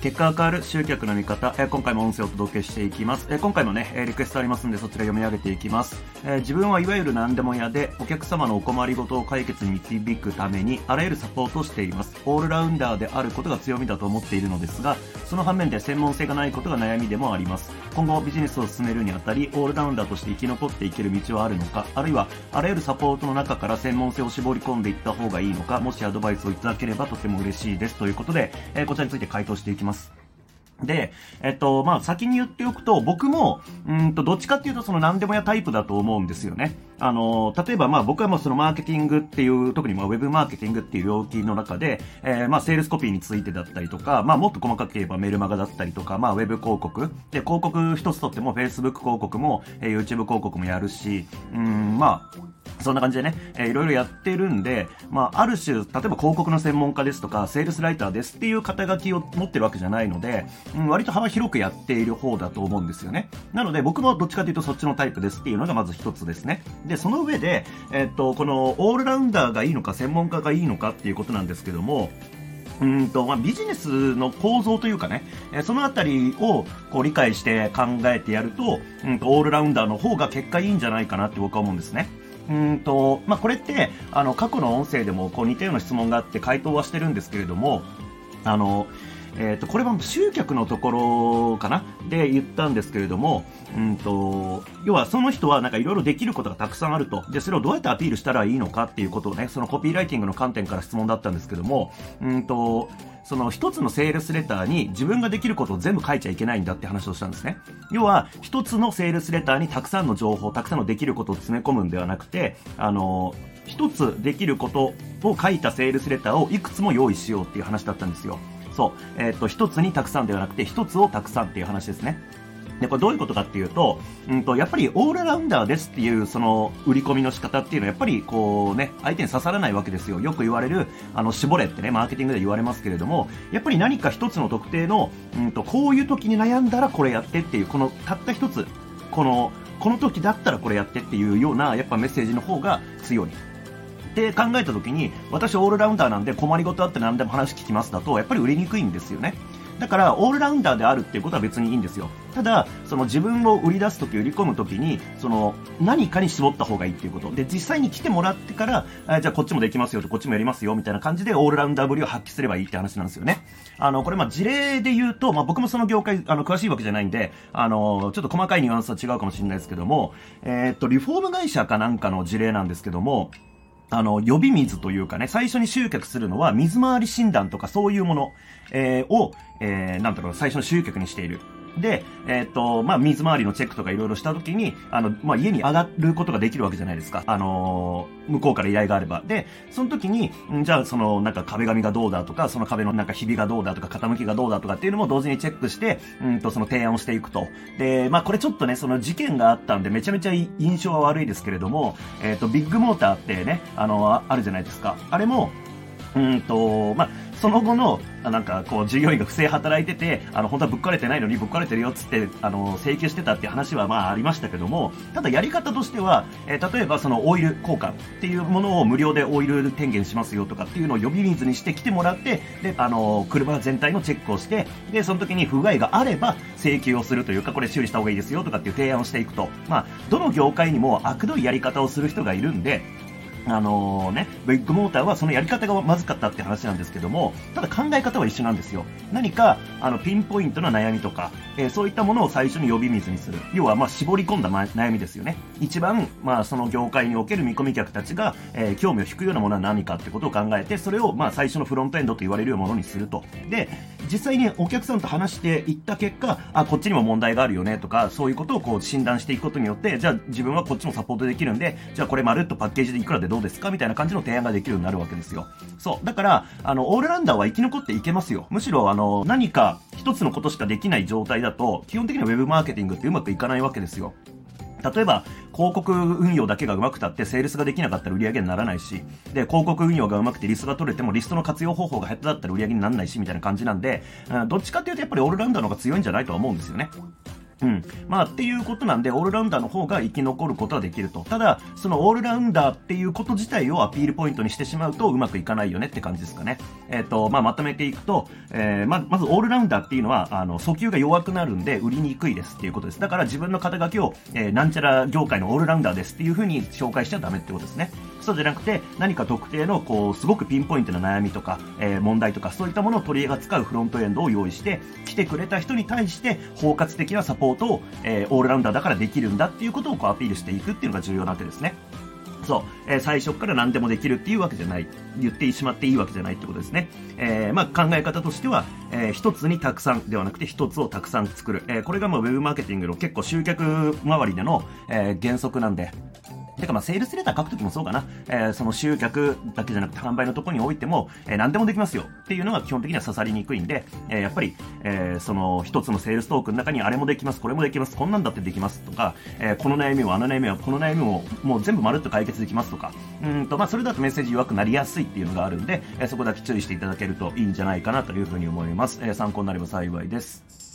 結果が変わる集客の見方、えー、今回も音声をお届けしていきます。えー、今回もね、えリクエストありますんでそちら読み上げていきます。え自分はいわゆる何でも屋で、お客様のお困りごとを解決に導くために、あらゆるサポートをしています。オールラウンダーであることが強みだと思っているのですが、その反面で専門性がないことが悩みでもあります。今後ビジネスを進めるにあたり、オールラウンダーとして生き残っていける道はあるのか、あるいは、あらゆるサポートの中から専門性を絞り込んでいった方がいいのか、もしアドバイスをいただければとても嬉しいです。ということで、えこちらについて回答していきます。で、えっと、まあ、先に言っておくと、僕も、うんと、どっちかっていうと、その何でもやタイプだと思うんですよね。あの、例えば、まあ、僕はもうそのマーケティングっていう、特にまあ、ウェブマーケティングっていう領域の中で、えー、まあ、セールスコピーについてだったりとか、まあ、もっと細かく言えばメルマガだったりとか、まあ、ウェブ広告。で、広告一つとっても、Facebook 広告も、えー、YouTube 広告もやるし、うん、まあ、そんな感じでね、えー、いろいろやってるんで、まあ、ある種、例えば広告の専門家ですとか、セールスライターですっていう肩書きを持ってるわけじゃないので、うん、割と幅広くやっている方だと思うんですよね。なので、僕もどっちかというとそっちのタイプですっていうのがまず一つですね。で、その上で、え、っと、このオールラウンダーがいいのか、専門家がいいのかっていうことなんですけども、うんとまあ、ビジネスの構造というかね、えそのあたりをこう理解して考えてやると、うんと、オールラウンダーの方が結果いいんじゃないかなって僕は思うんですね。うんと、まあ、これって、あの、過去の音声でもこう似たような質問があって回答はしてるんですけれども、あの、え、ー、と、これは集客のところかな？で言ったんですけれども、うんと、要はその人はなんかいろいろできることがたくさんあると。で、それをどうやってアピールしたらいいのかっていうことをね、そのコピーライティングの観点から質問だったんですけども、うんと、その一つのセールスレターに自分ができることを全部書いちゃいけないんだって話をしたんですね。要は、一つのセールスレターにたくさんの情報、たくさんのできることを詰め込むんではなくて、あの、一つできることを書いたセールスレターをいくつも用意しようっていう話だったんですよ。そう。えっ、ー、と、一つにたくさんではなくて、一つをたくさんっていう話ですね。で、これどういうことかっていうと、うんと、やっぱりオールラウンダーですっていう、その、売り込みの仕方っていうのは、やっぱり、こうね、相手に刺さらないわけですよ。よく言われる、あの、絞れってね、マーケティングで言われますけれども、やっぱり何か一つの特定の、うんと、こういう時に悩んだらこれやってっていう、この、たった一つ、この、この時だったらこれやってっていうような、やっぱメッセージの方が強い。って考えた時に、私オールラウンダーなんで困りごとあって何でも話聞きますだと、やっぱり売れにくいんですよね。だから、オールラウンダーであるっていうことは別にいいんですよ。ただ、その自分を売り出すとき、売り込むときに、その、何かに絞った方がいいっていうこと。で、実際に来てもらってから、あじゃあこっちもできますよと、こっちもやりますよ、みたいな感じで、オールラウンダーぶりを発揮すればいいって話なんですよね。あの、これまあ事例で言うと、まあ僕もその業界、あの、詳しいわけじゃないんで、あの、ちょっと細かいニュアンスは違うかもしれないですけども、えー、っと、リフォーム会社かなんかの事例なんですけども、あの、呼び水というかね、最初に集客するのは水回り診断とかそういうもの、えー、を、えー、なんだろう、最初の集客にしている。で、えっ、ー、と、まあ、水回りのチェックとかいろいろしたときに、あの、まあ、家に上がることができるわけじゃないですか。あのー、向こうから依頼があれば。で、その時に、じゃあ、その、なんか壁紙がどうだとか、その壁のなんかひびがどうだとか、傾きがどうだとかっていうのも同時にチェックして、うんと、その提案をしていくと。で、まあ、これちょっとね、その事件があったんで、めちゃめちゃ印象は悪いですけれども、えっ、ー、と、ビッグモーターってね、あの、あるじゃないですか。あれも、うんと、まあ、その後の、なんか、こう、従業員が不正働いてて、あの、本当はぶっかれてないのにぶっかれてるよっつって、あの、請求してたって話はまあありましたけども、ただやり方としては、えー、例えばそのオイル交換っていうものを無料でオイル点検しますよとかっていうのを呼び水にして来てもらって、で、あの、車全体のチェックをして、で、その時に不具合があれば請求をするというか、これ修理した方がいいですよとかっていう提案をしていくと、まあ、どの業界にも悪どいやり方をする人がいるんで、あのー、ね、ビッグモーターはそのやり方がまずかったって話なんですけども、ただ考え方は一緒なんですよ。何か、あの、ピンポイントな悩みとか、えー、そういったものを最初に呼び水にする。要は、まあ、絞り込んだ悩みですよね。一番、まあ、その業界における見込み客たちが、えー、興味を引くようなものは何かってことを考えて、それを、まあ、最初のフロントエンドと言われるようなものにすると。で、実際にお客さんと話していった結果、あ、こっちにも問題があるよねとか、そういうことをこう診断していくことによって、じゃあ自分はこっちもサポートできるんで、じゃあこれまるっとパッケージでいくらでどうですかみたいな感じの提案ができるようになるわけですよ。そう。だから、あの、オールランダーは生き残っていけますよ。むしろ、あの、何か一つのことしかできない状態だと、基本的には Web マーケティングってうまくいかないわけですよ。例えば、広告運用だけが上手くたって、セールスができなかったら売り上げにならないし、で、広告運用が上手くてリストが取れても、リストの活用方法が下手だったら売り上げにならないし、みたいな感じなんで、どっちかっていうとやっぱりオールラウンダーの方が強いんじゃないとは思うんですよね。うん。まあ、っていうことなんで、オールラウンダーの方が生き残ることはできると。ただ、そのオールラウンダーっていうこと自体をアピールポイントにしてしまうとうまくいかないよねって感じですかね。えっ、ー、と、まあ、まとめていくと、えー、ま、まずオールラウンダーっていうのは、あの、訴求が弱くなるんで、売りにくいですっていうことです。だから自分の肩書きを、えー、なんちゃら業界のオールラウンダーですっていう風に紹介しちゃダメってことですね。そうじゃなくて、何か特定の、こう、すごくピンポイントな悩みとか、えー、問題とか、そういったものを取り扱うフロントエンドを用意して、来てくれた人に対して、包括的なサポートを、えー、オールラウンダーだからできるんだっていうことをこうアピールしていくっていうのが重要なわけですね。そう、えー、最初から何でもできるっていうわけじゃない。言ってしまっていいわけじゃないってことですね。えー、まあ考え方としては、えー、一つにたくさんではなくて一つをたくさん作る。え、これがまあウェブマーケティングの結構集客周りでの、え、原則なんで、てかまあ、セールスレター書くときもそうかな。えー、その集客だけじゃなくて販売のところにおいても、えー、何でもできますよっていうのが基本的には刺さりにくいんで、えー、やっぱり、えー、その一つのセールストークの中にあれもできます、これもできます、こんなんだってできますとか、えー、この悩みもあの悩みはこの悩みももう全部まるっと解決できますとか、うんと、まあ、それだとメッセージ弱くなりやすいっていうのがあるんで、えー、そこだけ注意していただけるといいんじゃないかなというふうに思います。えー、参考になれば幸いです。